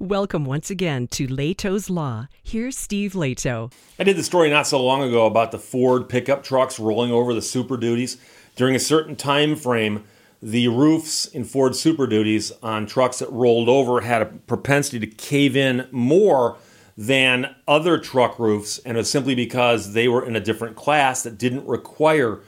Welcome once again to Lehto's Law. Here's Steve Lehto. I did the story not so long ago about the Ford pickup trucks rolling over the Super Duties. During a certain time frame, the roofs in Ford Super Duties on trucks that rolled over had a propensity to cave in more than other truck roofs, and it was simply because they were in a different class that didn't require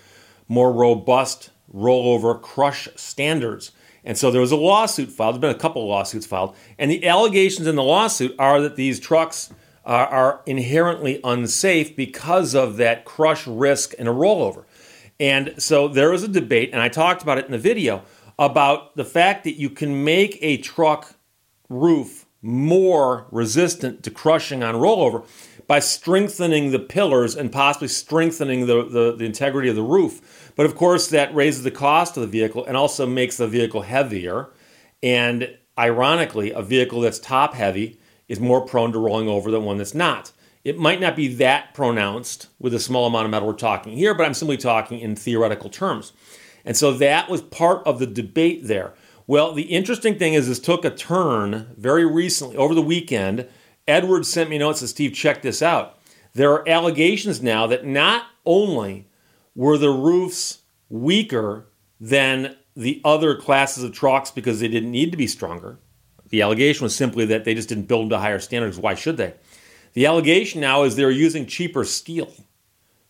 more robust rollover crush standards. And so there was a lawsuit filed. There's been a couple of lawsuits filed. And the allegations in the lawsuit are that these trucks are, are inherently unsafe because of that crush risk and a rollover. And so there was a debate, and I talked about it in the video, about the fact that you can make a truck roof more resistant to crushing on rollover by strengthening the pillars and possibly strengthening the, the, the, integrity of the roof. But of course, that raises the cost of the vehicle and also makes the vehicle heavier. And ironically, a vehicle that's top heavy is more prone to rolling over than one that's not. It might not be that pronounced with the small amount of metal we're talking here, but I'm simply talking in theoretical terms. And so that was part of the debate there. Well, the interesting thing is this took a turn very recently over the weekend Edwards sent me notes and Steve, check this out. There are allegations now that not only were the roofs weaker than the other classes of trucks because they didn't need to be stronger. The allegation was simply that they just didn't build them to higher standards. Why should they? The allegation now is they're using cheaper steel.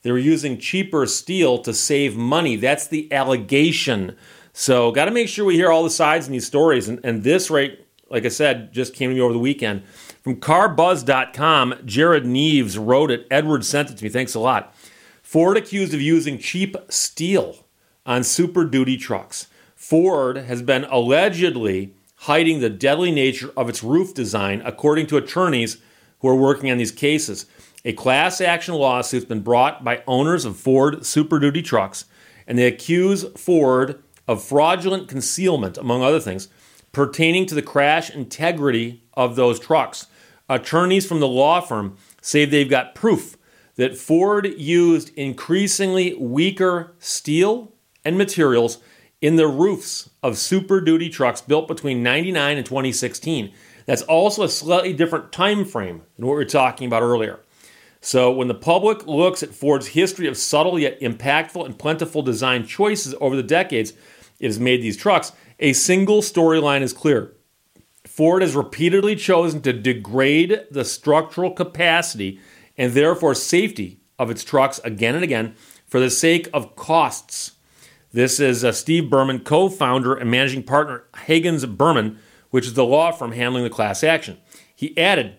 They're using cheaper steel to save money. That's the allegation. So, got to make sure we hear all the sides in these stories. And, and this rate, like I said, just came to me over the weekend. From carbuzz.com, Jared Neves wrote it. Edward sent it to me. Thanks a lot. Ford accused of using cheap steel on Super Duty trucks. Ford has been allegedly hiding the deadly nature of its roof design, according to attorneys who are working on these cases. A class action lawsuit has been brought by owners of Ford Super Duty trucks, and they accuse Ford of fraudulent concealment, among other things, pertaining to the crash integrity of those trucks. Attorneys from the law firm say they've got proof that Ford used increasingly weaker steel and materials in the roofs of Super Duty trucks built between 99 and 2016. That's also a slightly different time frame than what we were talking about earlier. So, when the public looks at Ford's history of subtle yet impactful and plentiful design choices over the decades it has made these trucks, a single storyline is clear. Ford has repeatedly chosen to degrade the structural capacity and therefore safety of its trucks again and again for the sake of costs. This is uh, Steve Berman, co founder and managing partner, Hagens Berman, which is the law firm handling the class action. He added,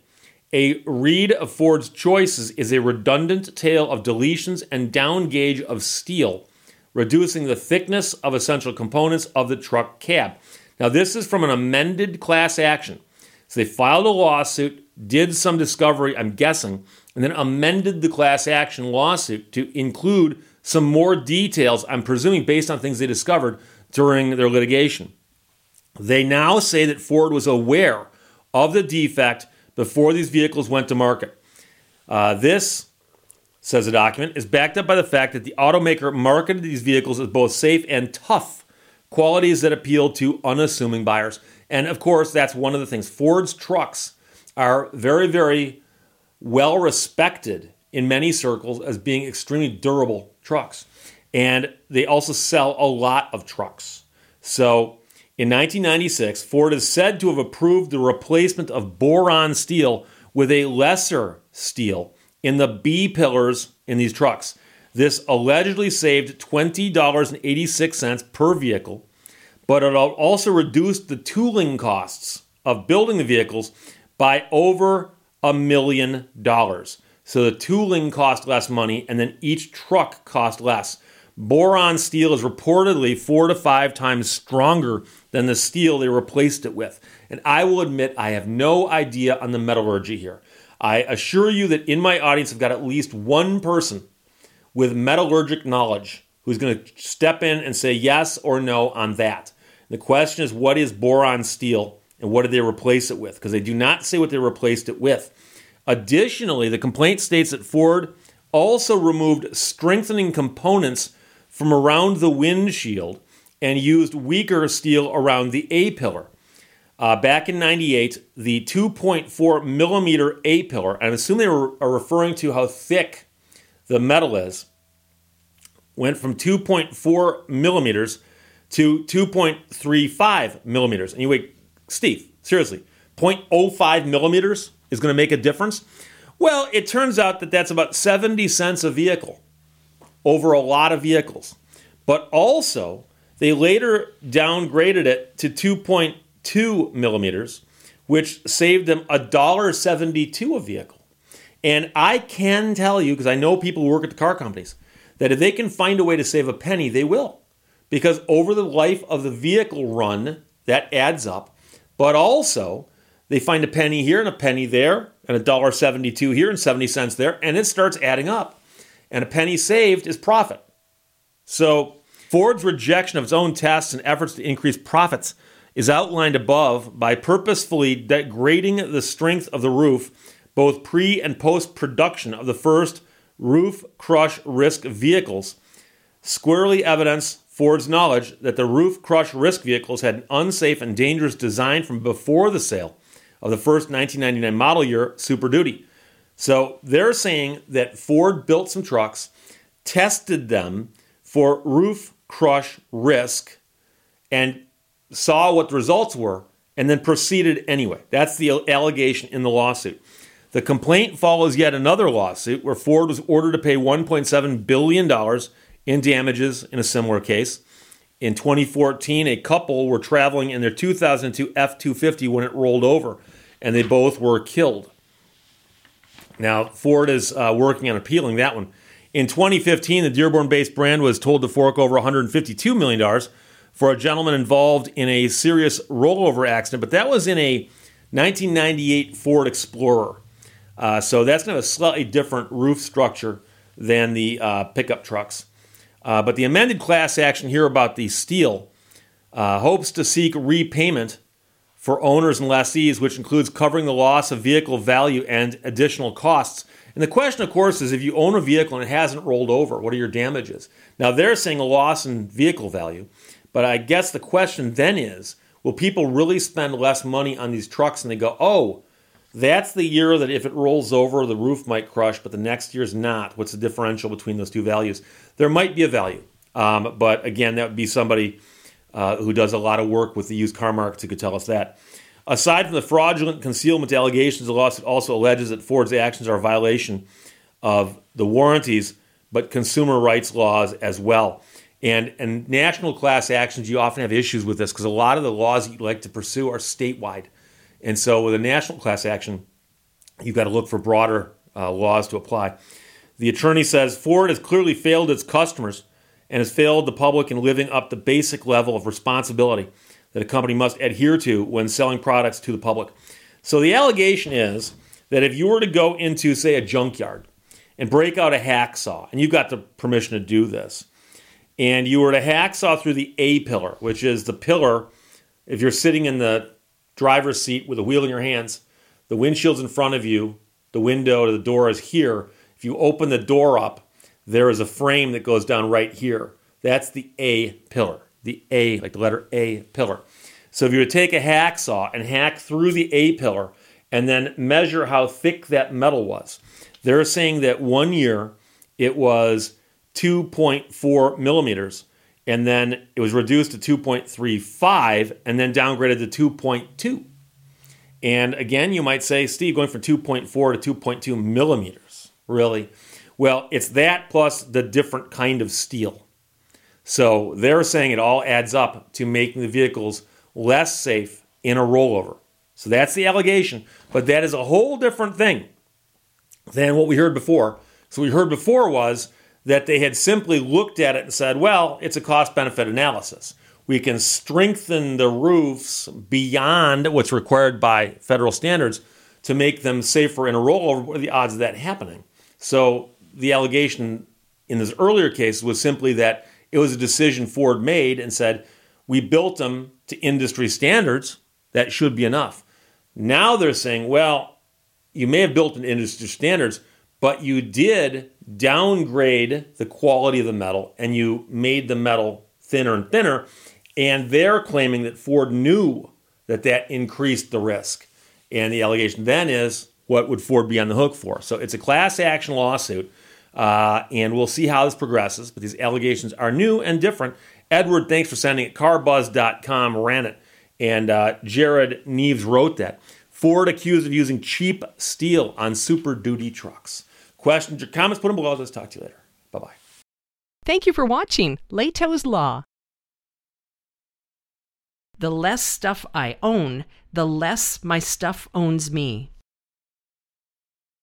a read of Ford's choices is a redundant tale of deletions and downgauge of steel, reducing the thickness of essential components of the truck cab. Now, this is from an amended class action. So they filed a lawsuit, did some discovery, I'm guessing, and then amended the class action lawsuit to include some more details, I'm presuming based on things they discovered during their litigation. They now say that Ford was aware of the defect before these vehicles went to market. Uh, this, says the document, is backed up by the fact that the automaker marketed these vehicles as both safe and tough qualities that appeal to unassuming buyers. And of course, that's one of the things. Ford's trucks are very, very well respected in many circles as being extremely durable trucks. And they also sell a lot of trucks. So in 1996, Ford is said to have approved the replacement of boron steel with a lesser steel in the B pillars in these trucks. This allegedly saved $20.86 per vehicle, but it also reduced the tooling costs of building the vehicles by over a million dollars. So the tooling cost less money, and then each truck cost less. Boron steel is reportedly four to five times stronger than the steel they replaced it with. And I will admit, I have no idea on the metallurgy here. I assure you that in my audience, I've got at least one person with metallurgic knowledge who's going to step in and say yes or no on that. The question is, what is boron steel and what did they replace it with? Because they do not say what they replaced it with. Additionally, the complaint states that Ford also removed strengthening components from around the windshield and used weaker steel around the A pillar. Uh, back in 98, the 2.4 millimeter A pillar, and I assume they were, are referring to how thick the metal is, went from 2.4 millimeters to 2.35 millimeters. And you wait, Steve, seriously, 0.05 millimeters is going to make a difference? Well, it turns out that that's about 70 cents a vehicle over a lot of vehicles. But also, they later downgraded it to 2.2 millimeters, which saved them $1.72 a vehicle. And I can tell you, because I know people who work at the car companies, that if they can find a way to save a penny, they will. Because over the life of the vehicle run, that adds up. But also, they find a penny here and a penny there, and a dollar seventy-two here and 70 cents there, and it starts adding up. And a penny saved is profit. So Ford's rejection of its own tests and efforts to increase profits is outlined above by purposefully degrading the strength of the roof, both pre and post production of the first roof crush risk vehicles, squarely evidence Ford's knowledge that the roof crush risk vehicles had an unsafe and dangerous design from before the sale of the first 1999 model year Super Duty. So they're saying that Ford built some trucks, tested them for roof crush risk, and saw what the results were, and then proceeded anyway. That's the allegation in the lawsuit. The complaint follows yet another lawsuit where Ford was ordered to pay $1.7 billion in damages in a similar case. In 2014, a couple were traveling in their 2002 F 250 when it rolled over and they both were killed. Now, Ford is uh, working on appealing that one. In 2015, the Dearborn based brand was told to fork over $152 million for a gentleman involved in a serious rollover accident, but that was in a 1998 Ford Explorer. Uh, so that's kind of a slightly different roof structure than the uh, pickup trucks. Uh, but the amended class action here about the steel uh, hopes to seek repayment for owners and lessees, which includes covering the loss of vehicle value and additional costs. And the question, of course, is if you own a vehicle and it hasn't rolled over, what are your damages? Now, they're saying a loss in vehicle value, but I guess the question then is will people really spend less money on these trucks and they go, oh, that's the year that if it rolls over, the roof might crush, but the next year's not. What's the differential between those two values? There might be a value, um, but again, that would be somebody uh, who does a lot of work with the used car markets, who could tell us that. Aside from the fraudulent concealment allegations, the lawsuit also alleges that Ford's actions are a violation of the warranties, but consumer rights laws as well. And, and national class actions, you often have issues with this because a lot of the laws you like to pursue are statewide. And so with a national class action, you've got to look for broader uh, laws to apply. The attorney says Ford has clearly failed its customers and has failed the public in living up the basic level of responsibility that a company must adhere to when selling products to the public. So the allegation is that if you were to go into, say, a junkyard and break out a hacksaw, and you've got the permission to do this, and you were to hacksaw through the A pillar, which is the pillar, if you're sitting in the driver's seat with a wheel in your hands, the windshield's in front of you, the window to the door is here. If you open the door up, there is a frame that goes down right here. That's the A pillar, the A, like the letter A pillar. So if you would take a hacksaw and hack through the A pillar and then measure how thick that metal was, they're saying that one year it was 2.4 millimeters and then it was reduced to 2.35 and then downgraded to 2.2. And again, you might say, Steve, going from 2.4 to 2.2 millimeters, really? Well, it's that plus the different kind of steel. So they're saying it all adds up to making the vehicles less safe in a rollover. So that's the allegation, but that is a whole different thing than what we heard before. So we heard before was that they had simply looked at it and said, well, it's a cost benefit analysis. We can strengthen the roofs beyond what's required by federal standards to make them safer in a rollover. What are the odds of that happening? So the allegation in this earlier case was simply that it was a decision Ford made and said, we built them to industry standards. That should be enough. Now they're saying, well, you may have built an industry standards, but you did downgrade the quality of the metal and you made the metal thinner and thinner. And they're claiming that Ford knew that that increased the risk. And the allegation then is what would Ford be on the hook for? So it's a class action lawsuit, uh, and we'll see how this progresses. But these allegations are new and different. Edward, thanks for sending it. Carbuzz.com ran it, and uh, Jared Neves wrote that. Ford accused of using cheap steel on Super Duty trucks. Questions or comments, put them below. Let's talk to you later. Bye bye. Thank you for watching Lehto's Law. The less stuff I own, the less my stuff owns me.